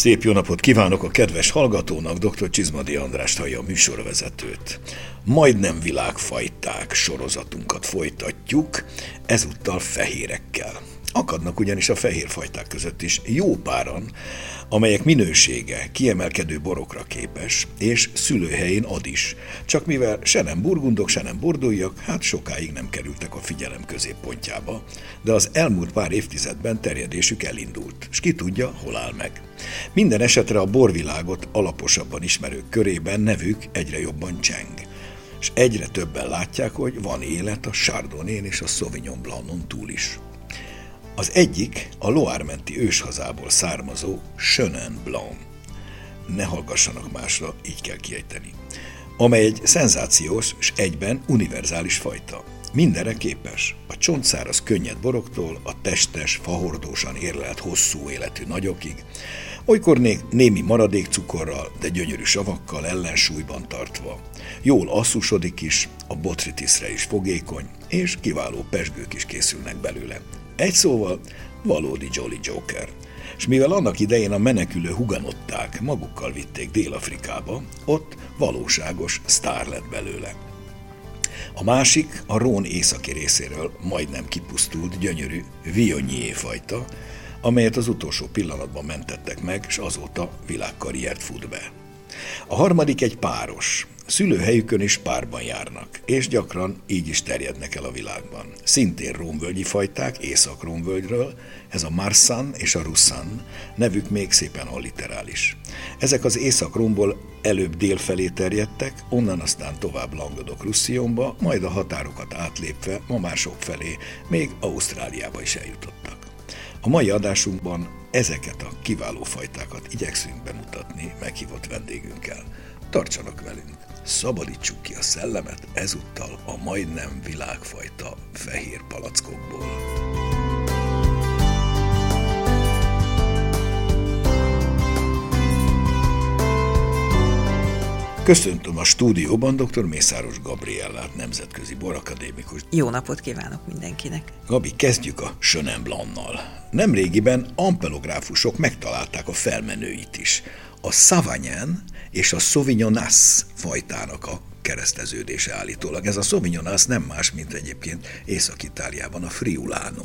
Szép jó napot kívánok a kedves hallgatónak, dr. Csizmadi Andrást hallja a műsorvezetőt. Majdnem világfajták sorozatunkat folytatjuk, ezúttal fehérekkel. Akadnak ugyanis a fehérfajták között is jó páran, amelyek minősége kiemelkedő borokra képes, és szülőhelyén ad is. Csak mivel se nem burgundok, se nem bordóiak, hát sokáig nem kerültek a figyelem középpontjába, de az elmúlt pár évtizedben terjedésük elindult, és ki tudja, hol áll meg. Minden esetre a borvilágot alaposabban ismerők körében nevük egyre jobban cseng és egyre többen látják, hogy van élet a Chardonnay és a Sauvignon Blancon túl is. Az egyik a Loármenti őshazából származó Chenin Blanc. Ne hallgassanak másra, így kell kiejteni. Amely egy szenzációs és egyben univerzális fajta. Mindenre képes. A csontszáraz könnyed boroktól a testes, fahordósan érlelt hosszú életű nagyokig, olykor némi maradék cukorral, de gyönyörű savakkal ellensúlyban tartva. Jól asszusodik is, a botritisre is fogékony, és kiváló pesgők is készülnek belőle. Egy szóval valódi Jolly Joker. És mivel annak idején a menekülő huganották magukkal vitték Dél-Afrikába, ott valóságos sztár lett belőle. A másik a Rón északi részéről majdnem kipusztult gyönyörű Viognier fajta, amelyet az utolsó pillanatban mentettek meg, és azóta világkarriert fut be. A harmadik egy páros, Szülőhelyükön is párban járnak, és gyakran így is terjednek el a világban. Szintén rómvölgyi fajták Észak-Rómvölgyről, ez a Marsan és a Russan, nevük még szépen alliterális. Ezek az Észak-Rómból előbb dél felé terjedtek, onnan aztán tovább Langadok Russzionba, majd a határokat átlépve ma már sok felé, még Ausztráliába is eljutottak. A mai adásunkban ezeket a kiváló fajtákat igyekszünk bemutatni meghívott vendégünkkel. Tartsanak velünk! Szabadítsuk ki a szellemet ezúttal a majdnem világfajta fehér palackokból. Köszöntöm a stúdióban dr. Mészáros Gabriellát, nemzetközi borakadémikus. Jó napot kívánok mindenkinek! Gabi, kezdjük a Sönem Blannal. Nemrégiben ampelográfusok megtalálták a felmenőit is. A Savagnin és a Sauvignonas fajtának a kereszteződése állítólag. Ez a Sauvignonas nem más, mint egyébként Észak-Itáliában a Friulano.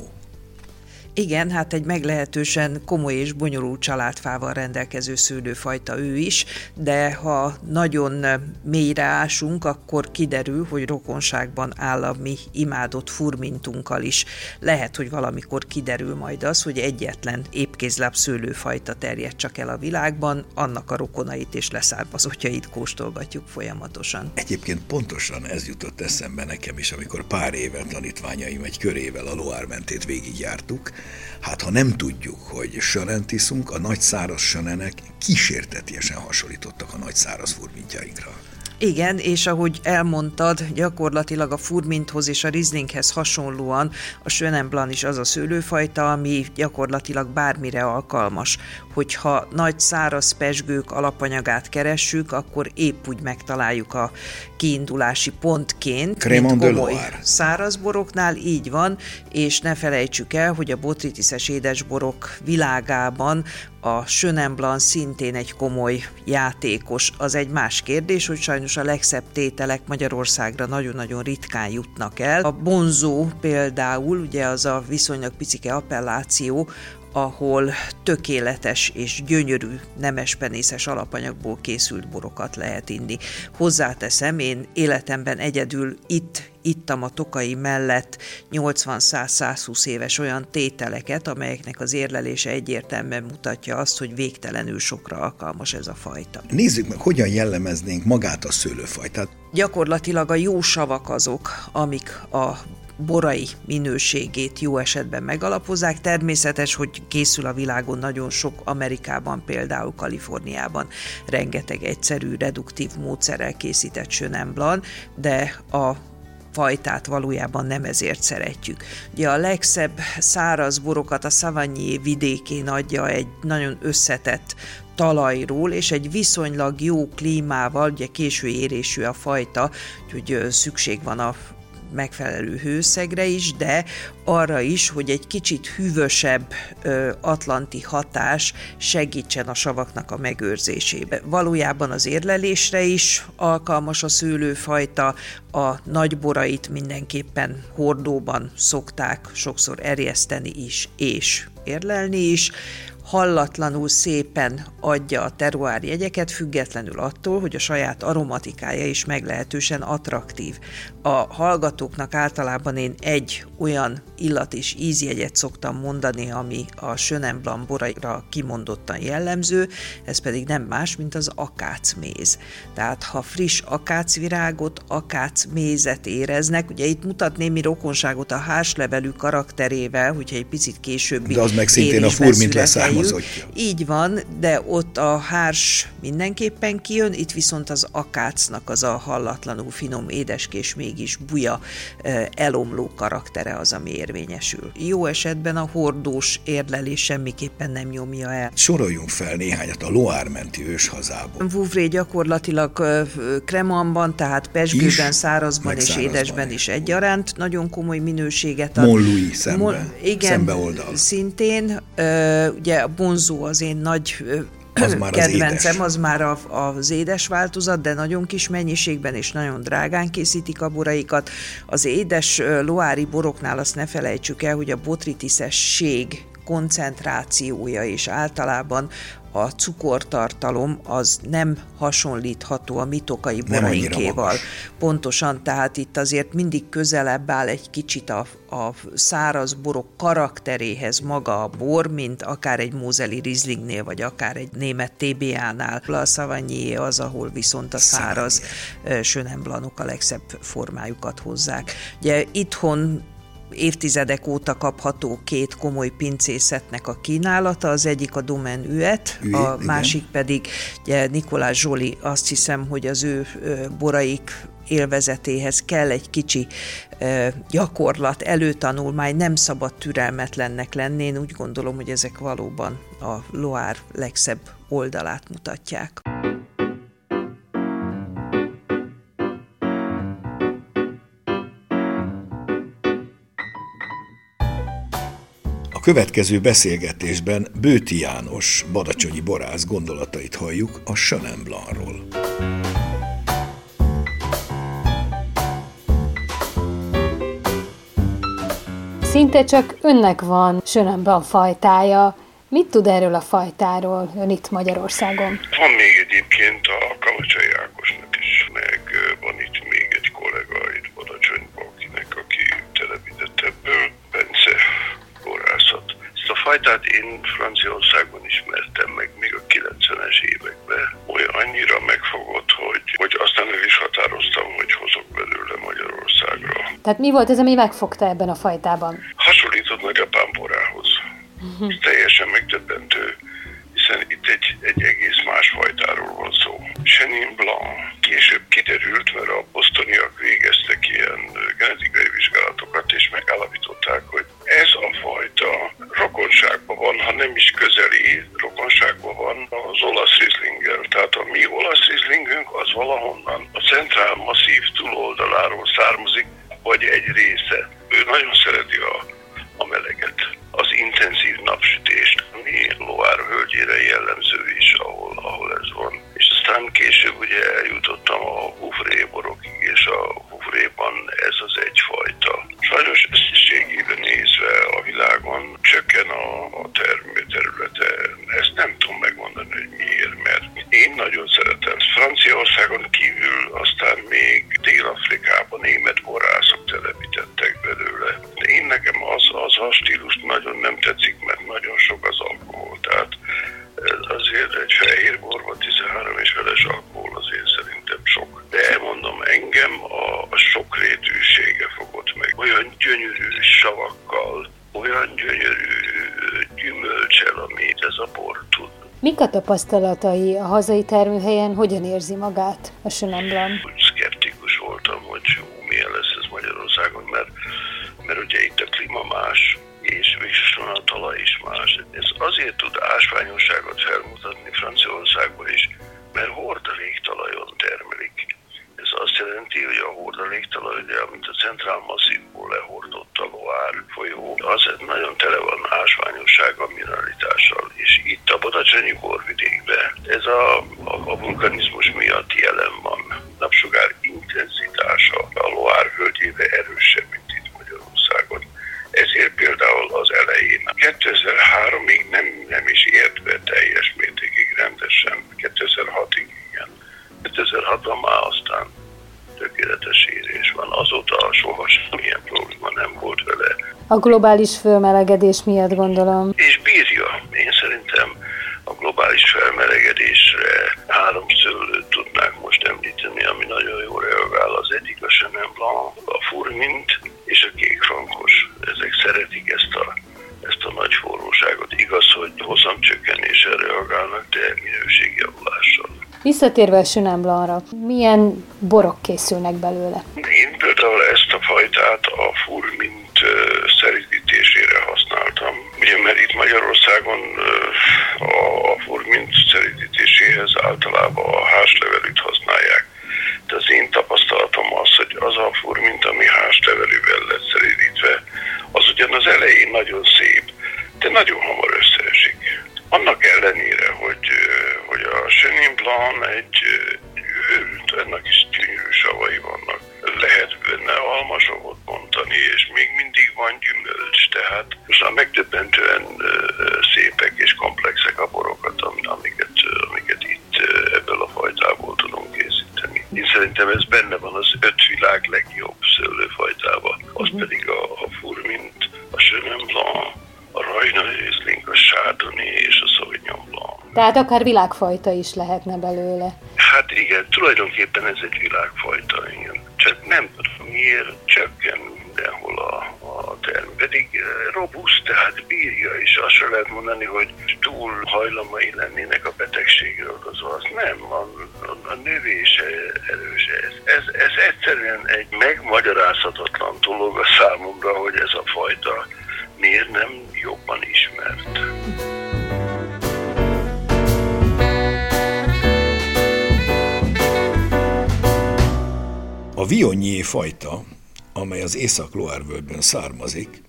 Igen, hát egy meglehetősen komoly és bonyolult családfával rendelkező szőlőfajta ő is, de ha nagyon mélyre ásunk, akkor kiderül, hogy rokonságban áll a mi imádott furmintunkkal is. Lehet, hogy valamikor kiderül majd az, hogy egyetlen épkézláb szőlőfajta terjed csak el a világban, annak a rokonait és leszármazottjait kóstolgatjuk folyamatosan. Egyébként pontosan ez jutott eszembe nekem is, amikor pár éve tanítványaim egy körével a Loármentét végigjártuk, Hát ha nem tudjuk, hogy sörent iszunk, a nagy száraz sönenek kísértetiesen hasonlítottak a nagy száraz furmintjainkra. Igen, és ahogy elmondtad, gyakorlatilag a furminthoz és a rizlinghez hasonlóan a Schönenblan is az a szőlőfajta, ami gyakorlatilag bármire alkalmas. Hogyha nagy száraz pesgők alapanyagát keressük, akkor épp úgy megtaláljuk a kiindulási pontként, Cremon mint komoly szárazboroknál, így van, és ne felejtsük el, hogy a botritiszes édesborok világában a Schönenblan szintén egy komoly játékos. Az egy más kérdés, hogy sajnos a legszebb tételek Magyarországra nagyon-nagyon ritkán jutnak el. A bonzó például, ugye az a viszonylag picike appelláció, ahol tökéletes és gyönyörű nemespenészes alapanyagból készült borokat lehet inni. Hozzáteszem, én életemben egyedül itt ittam a tokai mellett 80-100-120 éves olyan tételeket, amelyeknek az érlelése egyértelműen mutatja azt, hogy végtelenül sokra alkalmas ez a fajta. Nézzük meg, hogyan jellemeznénk magát a szőlőfajtát. Gyakorlatilag a jó savak azok, amik a borai minőségét jó esetben megalapozzák. Természetes, hogy készül a világon nagyon sok, Amerikában például Kaliforniában rengeteg egyszerű, reduktív módszerrel készített sönemblan, de a fajtát valójában nem ezért szeretjük. Ugye a legszebb száraz borokat a Savagné vidékén adja egy nagyon összetett talajról, és egy viszonylag jó klímával, ugye késő érésű a fajta, úgyhogy szükség van a megfelelő hőszegre is, de arra is, hogy egy kicsit hűvösebb atlanti hatás segítsen a savaknak a megőrzésébe. Valójában az érlelésre is alkalmas a szőlőfajta, a nagyborait mindenképpen hordóban szokták sokszor erjeszteni is, és érlelni is hallatlanul szépen adja a teruár jegyeket, függetlenül attól, hogy a saját aromatikája is meglehetősen attraktív. A hallgatóknak általában én egy olyan illat és ízjegyet szoktam mondani, ami a Sönen Blanc boraira kimondottan jellemző, ez pedig nem más, mint az akácméz. Tehát ha friss akácvirágot, akácmézet éreznek, ugye itt mutat némi rokonságot a hárslevelű karakterével, hogyha egy picit később. De az meg szintén a furmint Így van, de ott a hárs mindenképpen kijön, itt viszont az akácnak az a hallatlanul finom, édeskés, mégis buja elomló karaktere az, ami érvényesül. Jó esetben a hordós érlelés semmiképpen nem nyomja el. Soroljunk fel néhányat a Loármenti őshazában. Vouvray gyakorlatilag kremanban, tehát pesgőben, szárazban és édesben is egyaránt nagyon komoly minőséget ad. Mon szembe, Mon, igen, szembe oldal. szintén. Ugye a bonzó az én nagy az már kedvencem, az, az már a, az édes változat, de nagyon kis mennyiségben és nagyon drágán készítik a boraikat. Az édes loári boroknál azt ne felejtsük el, hogy a botritiszesség koncentrációja és általában a cukortartalom az nem hasonlítható a mitokai borainkéval. Pontosan, tehát itt azért mindig közelebb áll egy kicsit a, a száraz borok karakteréhez maga a bor, mint akár egy mózeli rizlingnél, vagy akár egy német TBA-nál. A Savagnyé az, ahol viszont a száraz Sönemblanok a legszebb formájukat hozzák. Ugye itthon évtizedek óta kapható két komoly pincészetnek a kínálata, az egyik a Domen Üet, a igen. másik pedig ugye, Nikolás Zsoli, azt hiszem, hogy az ő boraik élvezetéhez kell egy kicsi gyakorlat, előtanulmány, nem szabad türelmetlennek lenni. Én úgy gondolom, hogy ezek valóban a Loár legszebb oldalát mutatják. Következő beszélgetésben Bőti János, badacsonyi borász gondolatait halljuk a Chenin Blancról. Szinte csak önnek van Chenin Blanc fajtája. Mit tud erről a fajtáról ön itt Magyarországon? Van még egyébként fajtát én Franciaországban ismertem meg még a 90-es években. Olyan annyira megfogott, hogy, hogy aztán el is határoztam, hogy hozok belőle Magyarországra. Tehát mi volt ez, ami megfogta ebben a fajtában? Hasonlított nagyapám borához. Uh-huh. Teljesen megdöbbentő hiszen itt egy, egy egész más fajtáról van szó. Chenin Blanc később kiderült, mert a bosztoniak végeztek ilyen genetikai vizsgálatokat, és megállapították, hogy a rokonságban van, ha nem is közeli, rokonságban van az olasz rizlinggel. Tehát a mi olasz rizlingünk az valahonnan a centrál masszív túloldaláról származik, vagy egy része. Ő nagyon szereti a, a meleget, az intenzív napsütést, ami Loire völgyére jellemző is, ahol, ahol ez van. És aztán később ugye eljutottam a Hufré borokig, és a Hufréban ez az egyfajta. Sajnos összességében nézve világon csökken a, a termő területe. Ezt nem tudom megmondani, hogy miért, mert én nagyon szeretem. Franciaországon kívül Mik a tapasztalatai a hazai termőhelyen, hogyan érzi magát a Chenin a, a, a vulkanizmus miatt jelen van. Napsugár intenzitása a Loár völgyébe erősebb, mint itt Magyarországon. Ezért például az elején 2003-ig nem, nem is ért be teljes mértékig rendesen, 2006-ig igen. 2006-ban már aztán tökéletes érés van. Azóta soha semmilyen probléma nem volt vele. A globális fölmelegedés miatt gondolom. És bírja. Én szerintem a globális felmelegedésre három szőlőt tudnák most említeni, ami nagyon jól reagál. Az egyik a Chenin Blanc, a Furmint és a kék frankos. Ezek szeretik ezt a, ezt a nagy forróságot. Igaz, hogy hozamcsökkenéssel reagálnak, de minőségjavulással. Visszatérve a Blancra, milyen borok készülnek belőle? Én például ezt a fajtát a Furmint szerítésére használtam. Ugye, mert itt Magyarországon a Furmint szerítéséhez általában a házlevelűt használják. De az én tapasztalatom az, hogy az a furmint, ami házlevelűvel lett szerítve, az ugyan az elején nagyon szép, de nagyon hamar összeesik. Annak ellenére, var med Tehát akár világfajta is lehetne belőle. Hát igen, tulajdonképpen ez egy világfajta, igen. Csak nem tudom miért csökken mindenhol a, a term. Pedig robuszt, tehát bírja, és azt sem lehet mondani, hogy túl hajlamai lennének a betegségre okozva. Az nem, a, a, a növése erős. Ez, ez, ez egyszerűen egy megmagyarázhatatlan dolog a számomra, hogy ez a fajta miért nem jobban ismert. A Viognier fajta, amely az Észak-Loárvölgyben származik,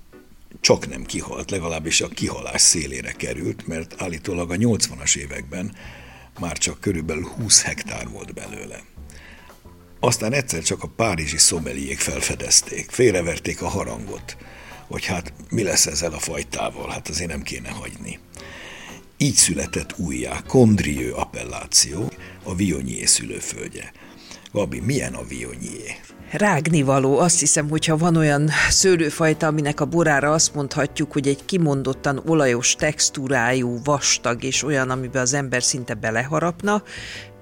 csak nem kihalt, legalábbis a kihalás szélére került, mert állítólag a 80-as években már csak körülbelül 20 hektár volt belőle. Aztán egyszer csak a párizsi szomeliék felfedezték, félreverték a harangot, hogy hát mi lesz ezzel a fajtával, hát azért nem kéne hagyni. Így született újjá Condrieu appelláció, a Viognier szülőföldje. Gabi, milyen a Viognier? rágnivaló. Azt hiszem, hogyha van olyan szőlőfajta, aminek a borára azt mondhatjuk, hogy egy kimondottan olajos textúrájú, vastag és olyan, amiben az ember szinte beleharapna,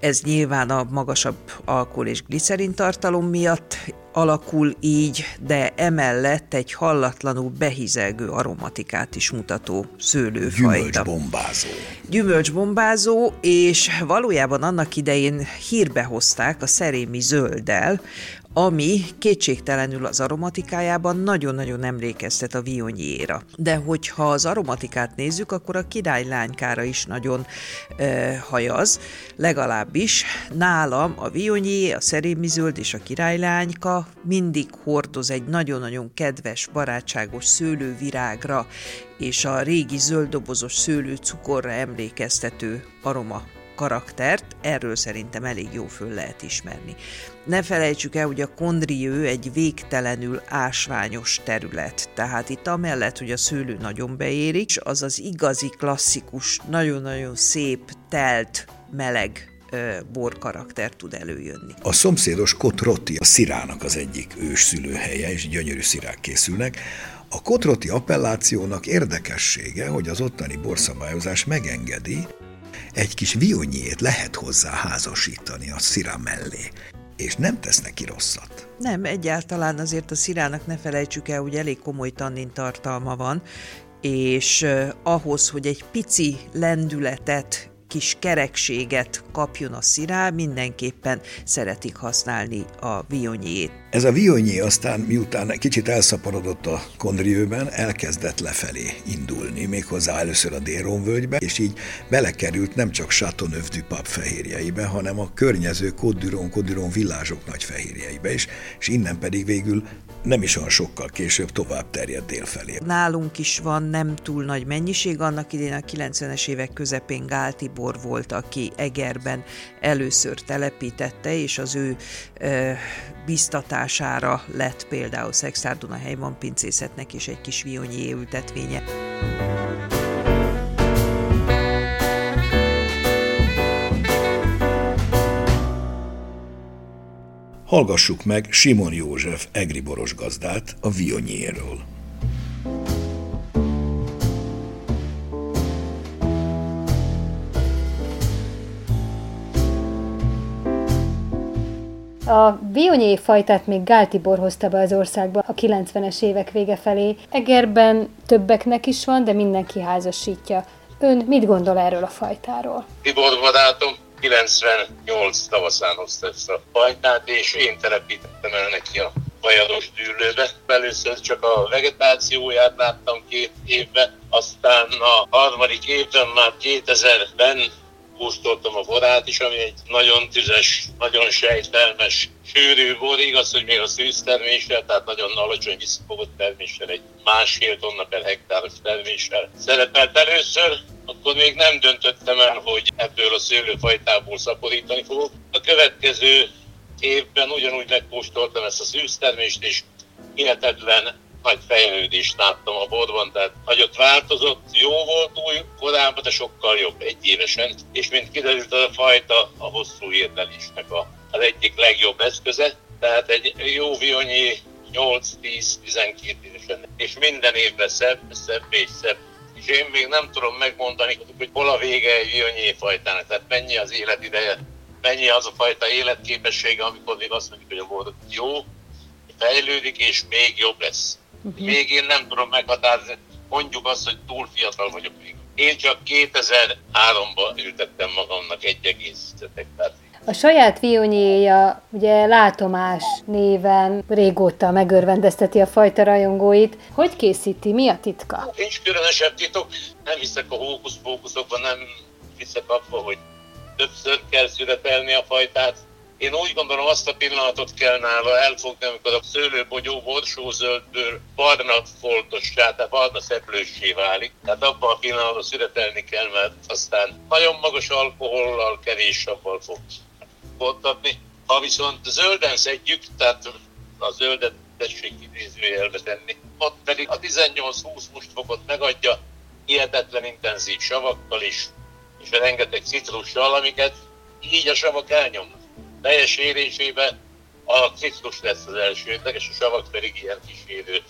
ez nyilván a magasabb alkohol és glicerin tartalom miatt alakul így, de emellett egy hallatlanul behizelgő aromatikát is mutató szőlőfajta. Gyümölcsbombázó. Gyümölcsbombázó, és valójában annak idején hírbe hozták a szerémi zölddel, ami kétségtelenül az aromatikájában nagyon-nagyon emlékeztet a vionyéra. De hogyha az aromatikát nézzük, akkor a királylánykára is nagyon e, hajaz, legalábbis nálam a vionyé, a szerémi zöld és a királylányka mindig hordoz egy nagyon-nagyon kedves, barátságos szőlővirágra és a régi zölddobozos szőlőcukorra emlékeztető aroma karaktert, erről szerintem elég jó föl lehet ismerni. Ne felejtsük el, hogy a Kondriő egy végtelenül ásványos terület, tehát itt amellett, hogy a szőlő nagyon beérik, az az igazi klasszikus, nagyon-nagyon szép, telt, meleg borkarakter tud előjönni. A szomszédos Kotroti a szirának az egyik ősszülőhelye, és gyönyörű szirák készülnek. A Kotroti appellációnak érdekessége, hogy az ottani borszabályozás megengedi, egy kis vionyét lehet hozzá házasítani a szira mellé, és nem tesz neki rosszat. Nem, egyáltalán azért a szirának ne felejtsük el, hogy elég komoly tannin tartalma van, és ahhoz, hogy egy pici lendületet kis kerekséget kapjon a szirá, mindenképpen szeretik használni a vionyét. Ez a Vionyi aztán miután kicsit elszaporodott a Kondriőben, elkezdett lefelé indulni, méghozzá először a Déron völgybe, és így belekerült nem csak Chateauneuf-du-Pape fehérjeibe, hanem a környező Côte-du-Rhône, villázsok nagy fehérjeibe is, és innen pedig végül nem is olyan sokkal később tovább terjedt délfelé. Nálunk is van nem túl nagy mennyiség, annak idén a 90-es évek közepén Gál Tibor volt, aki Egerben először telepítette, és az ő e, biztatására lett például Szexárduna helyban pincészetnek is egy kis vionyi ültetvénye. Hallgassuk meg Simon József egriboros gazdát a Vionyéről. A Vionyé fajtát még Gál Tibor hozta be az országba a 90-es évek vége felé. Egerben többeknek is van, de mindenki házasítja. Ön mit gondol erről a fajtáról? Tibor barátom 98 tavaszán hozta ezt a fajtát, és én telepítettem el neki a vajados dűlőbe. Először csak a vegetációját láttam két évben, aztán a harmadik évben már 2000-ben kóstoltam a borát is, ami egy nagyon tüzes, nagyon sejtelmes, sűrű bor, igaz, hogy még a szűzterméssel, tehát nagyon alacsony visszafogott terméssel, egy másfél tonna per hektáros terméssel szerepelt először, akkor még nem döntöttem el, hogy ebből a szőlőfajtából szaporítani fogok. A következő évben ugyanúgy megkóstoltam ezt a szűztermést, és hihetetlen nagy fejlődést láttam a borban, tehát nagyot változott, jó volt új korábban, de sokkal jobb egy évesen, és mint kiderült a fajta a hosszú érdelésnek a, az egyik legjobb eszköze, tehát egy jó vionyi 8-10-12 évesen, és minden évben szebb, szebb és szebb. És én még nem tudom megmondani, hogy hol a vége egy vionyi fajtának, tehát mennyi az életideje, mennyi az a fajta életképessége, amikor még azt mondjuk, hogy a bor jó, fejlődik, és még jobb lesz. Uh-huh. Még én nem tudom meghatározni, mondjuk azt, hogy túl fiatal vagyok még. Én csak 2003-ban ültettem magamnak egy egész hektárt. A saját vionyéja, ugye látomás néven régóta megörvendezteti a fajta rajongóit. Hogy készíti? Mi a titka? Nincs különösebb titok. Nem hiszek a hókusz-fókuszokban, nem hiszek abba, hogy többször kell születelni a fajtát én úgy gondolom azt a pillanatot kell nála elfogni, amikor a szőlőbogyó borsózöldből barna foltossá, tehát barna szeplőssé válik. Tehát abban a pillanatban születelni kell, mert aztán nagyon magas alkohollal, kevés sabbal fog fontatni. Ha viszont zölden szedjük, tehát a zöldet tessék idézőjelbe tenni, ott pedig a 18-20 fokot megadja, hihetetlen intenzív savakkal is, és rengeteg citrussal, amiket így a savak elnyomnak teljes érésében a citrus lesz az elsődleges, a savak pedig ilyen kísérő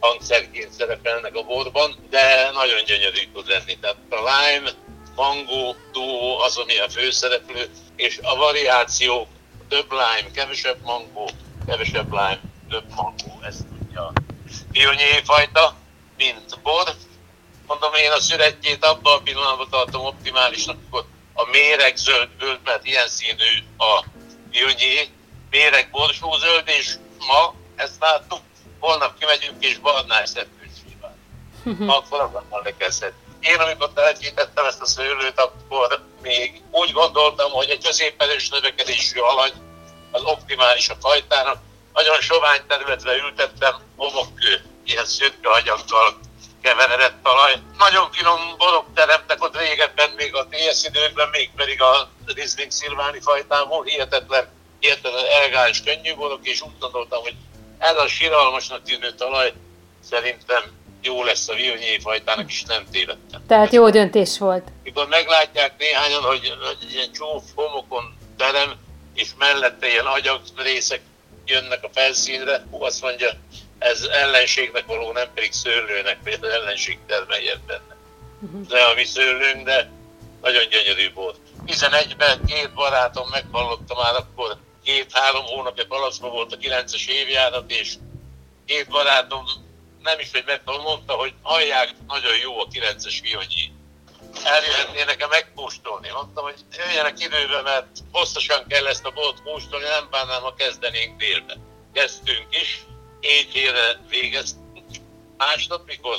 hangszerként szerepelnek a borban, de nagyon gyönyörű tud lenni. Tehát a lime, mango duo az, ami a főszereplő, és a variáció több lime, kevesebb mango, kevesebb lime, több mango, ezt tudja pionyé fajta, mint bor. Mondom, én a szüretjét abban a pillanatban tartom optimálisnak, akkor a méreg zöld mert ilyen színű a Gyöngyé, Méreg zöld, és ma ezt láttuk, holnap kimegyünk és barnás szeptősével. Akkor azonnal le kell szedni. Én amikor telepítettem ezt a szőlőt, akkor még úgy gondoltam, hogy egy középerős növekedésű alany az optimális a fajtának. Nagyon sovány területre ültettem homokkő, ilyen szürke agyakkal keveredett talaj. Nagyon finom borok teremtek ott régebben, még a TS időkben, még pedig a Riesling Szilváni fajtából hihetetlen, hihetetlen elegáns könnyű borok, és úgy gondoltam, hogy ez a síralmasnak tűnő talaj szerintem jó lesz a Vionyé fajtának, is nem tévedtem. Tehát jó döntés volt. Mikor meglátják néhányan, hogy, hogy ilyen csóf homokon terem, és mellette ilyen agyak részek jönnek a felszínre, hú, azt mondja, ez ellenségnek való, nem pedig szőlőnek, vagy az ellenség termeljen benne. De a mi szőlőnk, de nagyon gyönyörű volt. 11-ben két barátom meghallotta már akkor, két-három hónapja Palacban volt a 9-es évjárat, és két barátom nem is, hogy meghallott, mondta, hogy hallják, nagyon jó a 9-es Vionyi. Eljöhetnének-e megkóstolni? Mondtam, hogy jöjjenek időbe, mert hosszasan kell ezt a bort kóstolni, nem bánnám, ha kezdenénk délben kezdtünk is, éjjére végeztünk. Másnap, mikor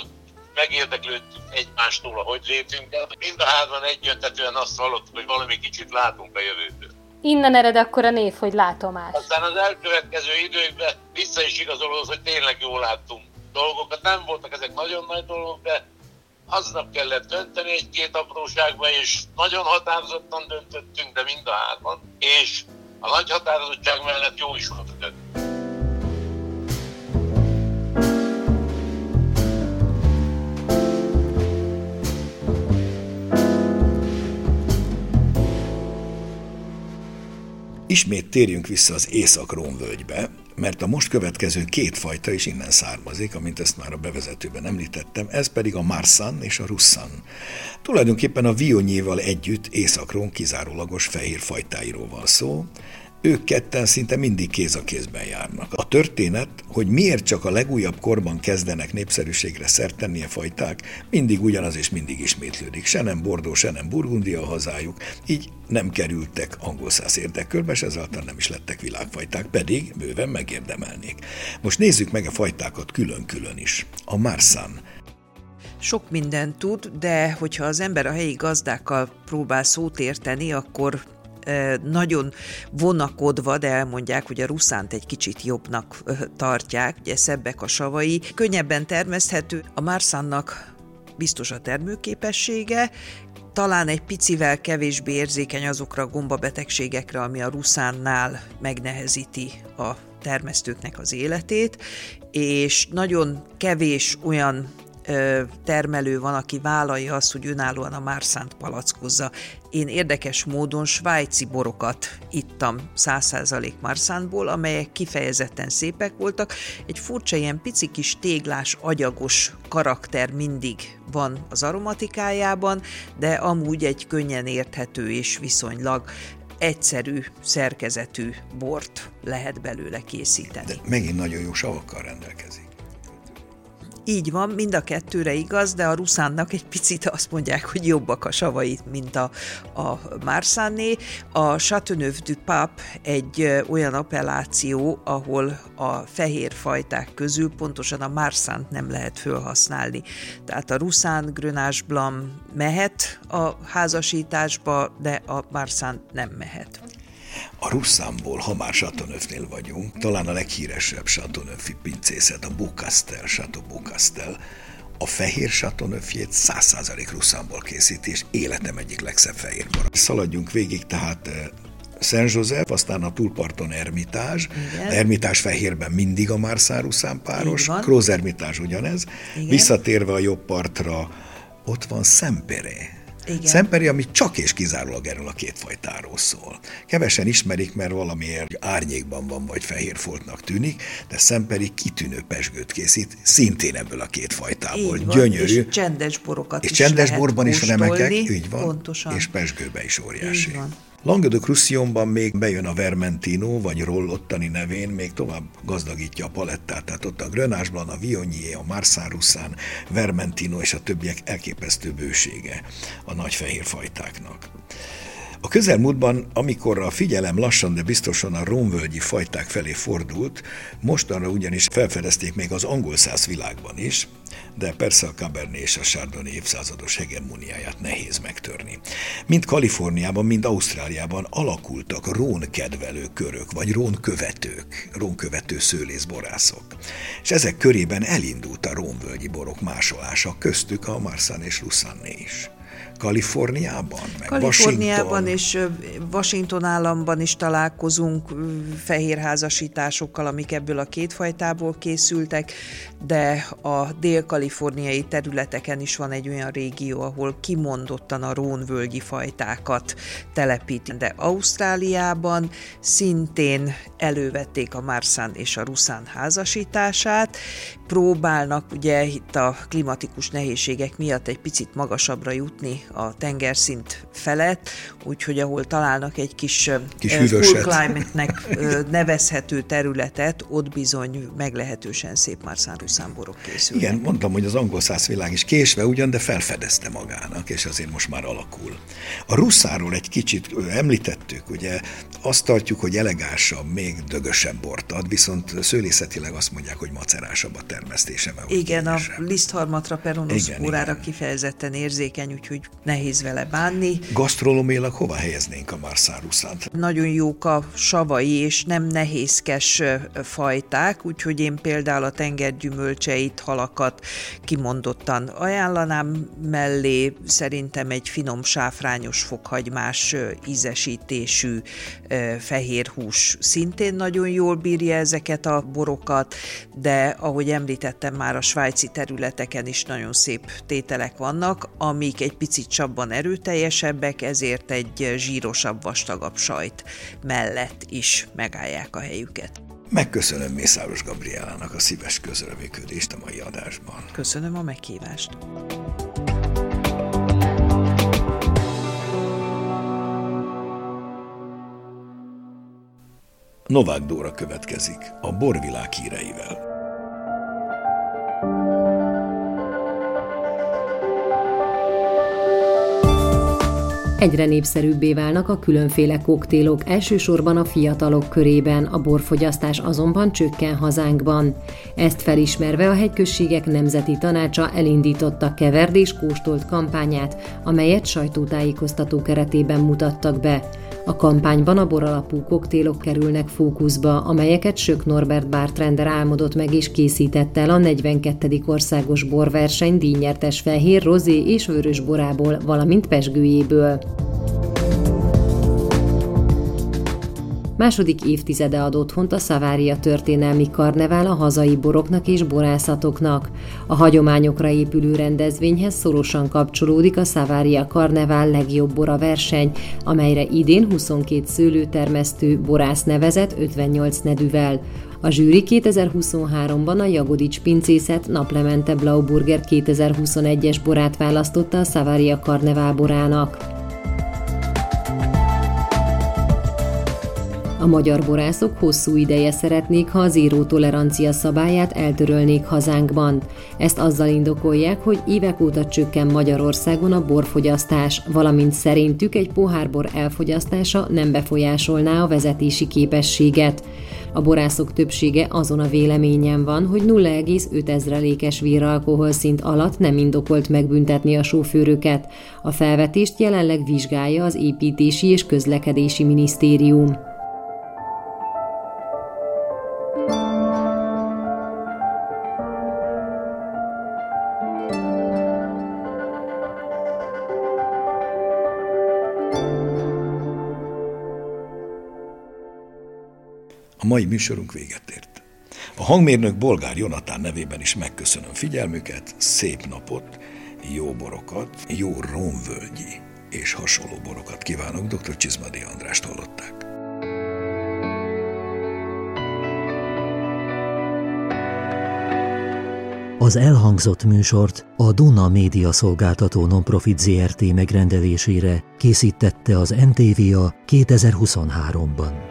megérdeklődtünk egymástól, hogy lépünk el, mind a hárman egyöntetően azt hallottuk, hogy valami kicsit látunk a jövőből. Innen ered akkor a név, hogy látomás. Aztán az elkövetkező időkben vissza is igazolódott, hogy tényleg jól láttunk dolgokat. Nem voltak ezek nagyon nagy dolgok, de aznap kellett dönteni egy-két apróságba, és nagyon határozottan döntöttünk, de mind a hárman. És a nagy határozottság mellett jó is volt a döntés. Ismét térjünk vissza az Észak-Rónvölgybe, mert a most következő két fajta is innen származik, amint ezt már a bevezetőben említettem, ez pedig a Marsan és a Russan. Tulajdonképpen a Vionyéval együtt Észak-Rón kizárólagos fehér fajtáiról van szó, ők ketten szinte mindig kéz a kézben járnak. A történet, hogy miért csak a legújabb korban kezdenek népszerűségre szert tenni a fajták, mindig ugyanaz és mindig ismétlődik. Se nem Bordó, se nem Burgundia a hazájuk, így nem kerültek angol száz érdekkörbe, és ezáltal nem is lettek világfajták, pedig bőven megérdemelnék. Most nézzük meg a fajtákat külön-külön is. A Marsan, sok mindent tud, de hogyha az ember a helyi gazdákkal próbál szót érteni, akkor nagyon vonakodva, de elmondják, hogy a ruszánt egy kicsit jobbnak tartják, ugye szebbek a savai. Könnyebben termeszthető, a Marsannak biztos a termőképessége, talán egy picivel kevésbé érzékeny azokra a gombabetegségekre, ami a ruszánnál megnehezíti a termesztőknek az életét, és nagyon kevés olyan termelő van, aki vállalja azt, hogy önállóan a márszánt palackozza. Én érdekes módon svájci borokat ittam 100% márszántból, amelyek kifejezetten szépek voltak. Egy furcsa ilyen pici kis téglás, agyagos karakter mindig van az aromatikájában, de amúgy egy könnyen érthető és viszonylag egyszerű szerkezetű bort lehet belőle készíteni. De megint nagyon jó savakkal rendelkezik. Így van, mind a kettőre igaz, de a ruszánnak egy picit azt mondják, hogy jobbak a savait, mint a, a Marsanné. A Chateauneuf du Pape egy olyan appelláció, ahol a fehér fajták közül pontosan a Marsánt nem lehet felhasználni. Tehát a Ruszán, Grenache Blanc mehet a házasításba, de a Marsánt nem mehet. A Russzámból, ha már Chateauneuf-nél vagyunk, talán a leghíresebb Chateauneuf-i pincészet, a Bocastel, Chateau Bocastel, a fehér Chateauneufjét 100% Russzámból készíti, és életem egyik legszebb fehér bora. Szaladjunk végig, tehát eh, Szent József, aztán a túlparton Ermitás. Ermitás fehérben mindig a Márszáruszán páros, Króz Ermitás ugyanez. Igen. Visszatérve a jobb partra, ott van Szempere, igen. Szemperi, ami csak és kizárólag erről a két fajtáról szól. Kevesen ismerik, mert valamiért árnyékban van, vagy fehér foltnak tűnik, de Szemperi kitűnő pesgőt készít, szintén ebből a két fajtából. Így van, Gyönyörű. És csendes borokat és is csendes borban is remekek, így van, Pontosan. és pesgőbe is óriási. Így van. Languedoc Roussillonban még bejön a Vermentino, vagy Rollottani nevén, még tovább gazdagítja a palettát, tehát ott a Grenache a Viognier, a Marsan Roussan, Vermentino és a többiek elképesztő bősége a nagy fehér fajtáknak. A közelmúltban, amikor a figyelem lassan, de biztosan a rómvölgyi fajták felé fordult, mostanra ugyanis felfedezték még az angol száz világban is, de persze a Cabernet és a Chardonnay évszázados hegemóniáját nehéz megtörni. Mind Kaliforniában, mind Ausztráliában alakultak rón kedvelő körök, vagy rón követők, rón követő szőlészborászok. És ezek körében elindult a rómvölgyi borok másolása, köztük a Marsan és Lusanné is. Kaliforniában, meg Kaliforniában Washington. és Washington államban is találkozunk fehérházasításokkal, amik ebből a két fajtából készültek, de a dél-kaliforniai területeken is van egy olyan régió, ahol kimondottan a rónvölgyi fajtákat telepít. De Ausztráliában szintén elővették a Marsan és a Ruszán házasítását, próbálnak ugye itt a klimatikus nehézségek miatt egy picit magasabbra jutni a tengerszint felett, úgyhogy ahol találnak egy kis, kis full climate-nek nevezhető területet, ott bizony meglehetősen szép már szánruszánborok készülnek. Igen, mondtam, hogy az angol világ is késve ugyan, de felfedezte magának, és azért most már alakul. A russzáról egy kicsit említettük, ugye azt tartjuk, hogy elegánsabb, még dögösebb bort ad, viszont szőlészetileg azt mondják, hogy macerásabb a termesztése. Igen, a lisztharmatra peronoszkórára kifejezetten érzékeny, úgyhogy nehéz vele bánni. Gasztrolómilag hova helyeznénk a Marszáruszát? Nagyon jók a savai és nem nehézkes fajták, úgyhogy én például a tengergyümölcseit, halakat kimondottan ajánlanám mellé. Szerintem egy finom sáfrányos fokhagymás ízesítésű fehér hús szintén nagyon jól bírja ezeket a borokat, de ahogy említettem már a svájci területeken is nagyon szép tételek vannak, amik egy picit csabban erőteljesebbek, ezért egy zsírosabb, vastagabb sajt mellett is megállják a helyüket. Megköszönöm Mészáros Gabrielának a szíves közreműködést a mai adásban. Köszönöm a meghívást. Novák Dóra következik a borvilág híreivel. Egyre népszerűbbé válnak a különféle koktélok, elsősorban a fiatalok körében, a borfogyasztás azonban csökken hazánkban. Ezt felismerve a hegyközségek nemzeti tanácsa elindította keverdés kóstolt kampányát, amelyet sajtótájékoztató keretében mutattak be. A kampányban a boralapú koktélok kerülnek fókuszba, amelyeket Sök Norbert Bártrender álmodott meg és készített el a 42. országos borverseny díjnyertes fehér, rozé és vörös borából, valamint pesgőjéből. Második évtizede ad otthont a Szavária történelmi karnevál a hazai boroknak és borászatoknak. A hagyományokra épülő rendezvényhez szorosan kapcsolódik a Szavária karnevál legjobb bora verseny, amelyre idén 22 szőlőtermesztő borász nevezett 58 nedűvel. A zsűri 2023-ban a Jagodics pincészet Naplemente Blauburger 2021-es borát választotta a Savaria Karnevál borának. A magyar borászok hosszú ideje szeretnék, ha az író tolerancia szabályát eltörölnék hazánkban. Ezt azzal indokolják, hogy évek óta csökken Magyarországon a borfogyasztás, valamint szerintük egy pohárbor elfogyasztása nem befolyásolná a vezetési képességet. A borászok többsége azon a véleményen van, hogy 0,5 ezrelékes véralkohol szint alatt nem indokolt megbüntetni a sofőröket. A felvetést jelenleg vizsgálja az Építési és Közlekedési Minisztérium. Mai műsorunk véget ért. A hangmérnök Bolgár Jonatán nevében is megköszönöm figyelmüket, szép napot, jó borokat, jó romvölgyi és hasonló borokat kívánok. Dr. Csizmadi Andrást hallották. Az elhangzott műsort a Duna Média Szolgáltató Nonprofit ZRT megrendelésére készítette az NTVA 2023-ban.